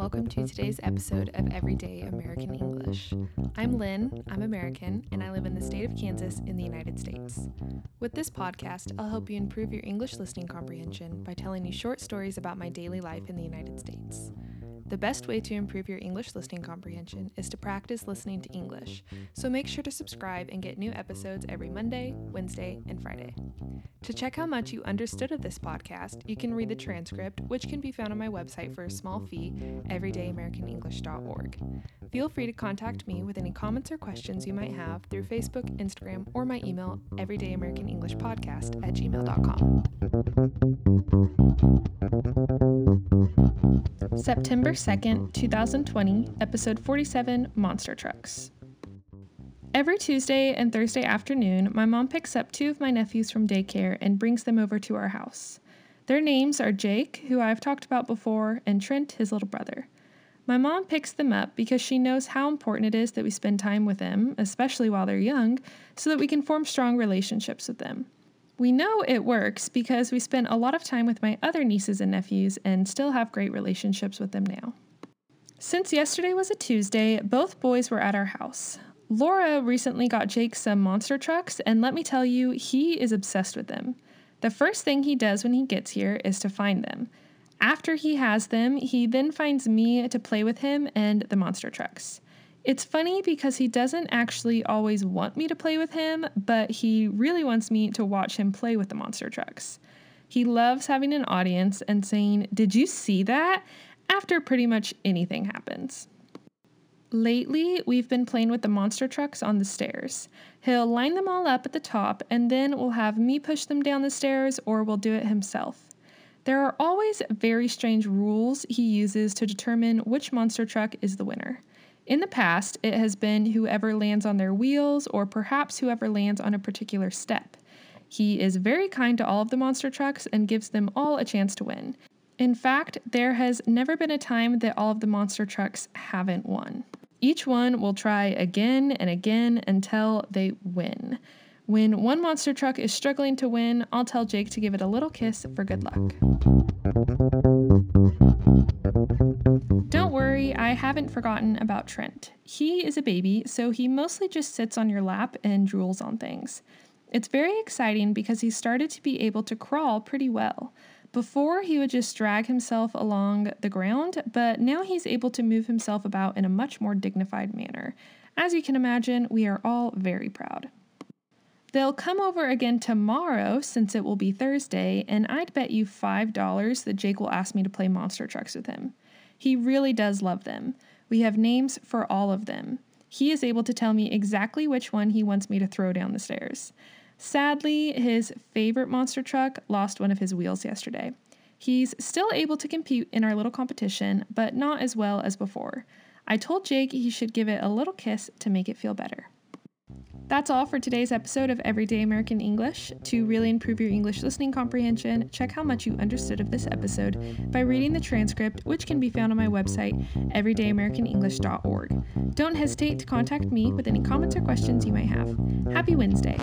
episode of Everyday American English. I'm Lynn, I'm American, and I live in the state of Kansas in the United States. With this podcast, I'll help you improve your English listening comprehension by telling you short stories about my daily life in the United States. The best way to improve your English listening comprehension is to practice listening to English, so make sure to subscribe and get new episodes every Monday, Wednesday, and Friday. To check how much you understood of this podcast, you can read the transcript, which can be found on my website for a small fee, everydayamericanenglish.org. Feel free to contact me with any comments or questions you might have through Facebook, Instagram, or my email, everydayamericanenglishpodcast at gmail.com. September 2nd, 2020, episode 47 Monster Trucks. Every Tuesday and Thursday afternoon, my mom picks up two of my nephews from daycare and brings them over to our house. Their names are Jake, who I've talked about before, and Trent, his little brother. My mom picks them up because she knows how important it is that we spend time with them, especially while they're young, so that we can form strong relationships with them. We know it works because we spent a lot of time with my other nieces and nephews and still have great relationships with them now. Since yesterday was a Tuesday, both boys were at our house. Laura recently got Jake some monster trucks, and let me tell you, he is obsessed with them. The first thing he does when he gets here is to find them. After he has them, he then finds me to play with him and the monster trucks. It's funny because he doesn't actually always want me to play with him, but he really wants me to watch him play with the monster trucks. He loves having an audience and saying, Did you see that? after pretty much anything happens. Lately, we've been playing with the monster trucks on the stairs. He'll line them all up at the top, and then we'll have me push them down the stairs, or we'll do it himself. There are always very strange rules he uses to determine which monster truck is the winner. In the past, it has been whoever lands on their wheels, or perhaps whoever lands on a particular step. He is very kind to all of the monster trucks and gives them all a chance to win. In fact, there has never been a time that all of the monster trucks haven't won. Each one will try again and again until they win. When one monster truck is struggling to win, I'll tell Jake to give it a little kiss for good luck. I haven't forgotten about Trent. He is a baby, so he mostly just sits on your lap and drools on things. It's very exciting because he started to be able to crawl pretty well. Before, he would just drag himself along the ground, but now he's able to move himself about in a much more dignified manner. As you can imagine, we are all very proud. They'll come over again tomorrow since it will be Thursday, and I'd bet you $5 that Jake will ask me to play monster trucks with him. He really does love them. We have names for all of them. He is able to tell me exactly which one he wants me to throw down the stairs. Sadly, his favorite monster truck lost one of his wheels yesterday. He's still able to compete in our little competition, but not as well as before. I told Jake he should give it a little kiss to make it feel better. That's all for today's episode of Everyday American English. To really improve your English listening comprehension, check how much you understood of this episode by reading the transcript, which can be found on my website, everydayamericanenglish.org. Don't hesitate to contact me with any comments or questions you might have. Happy Wednesday!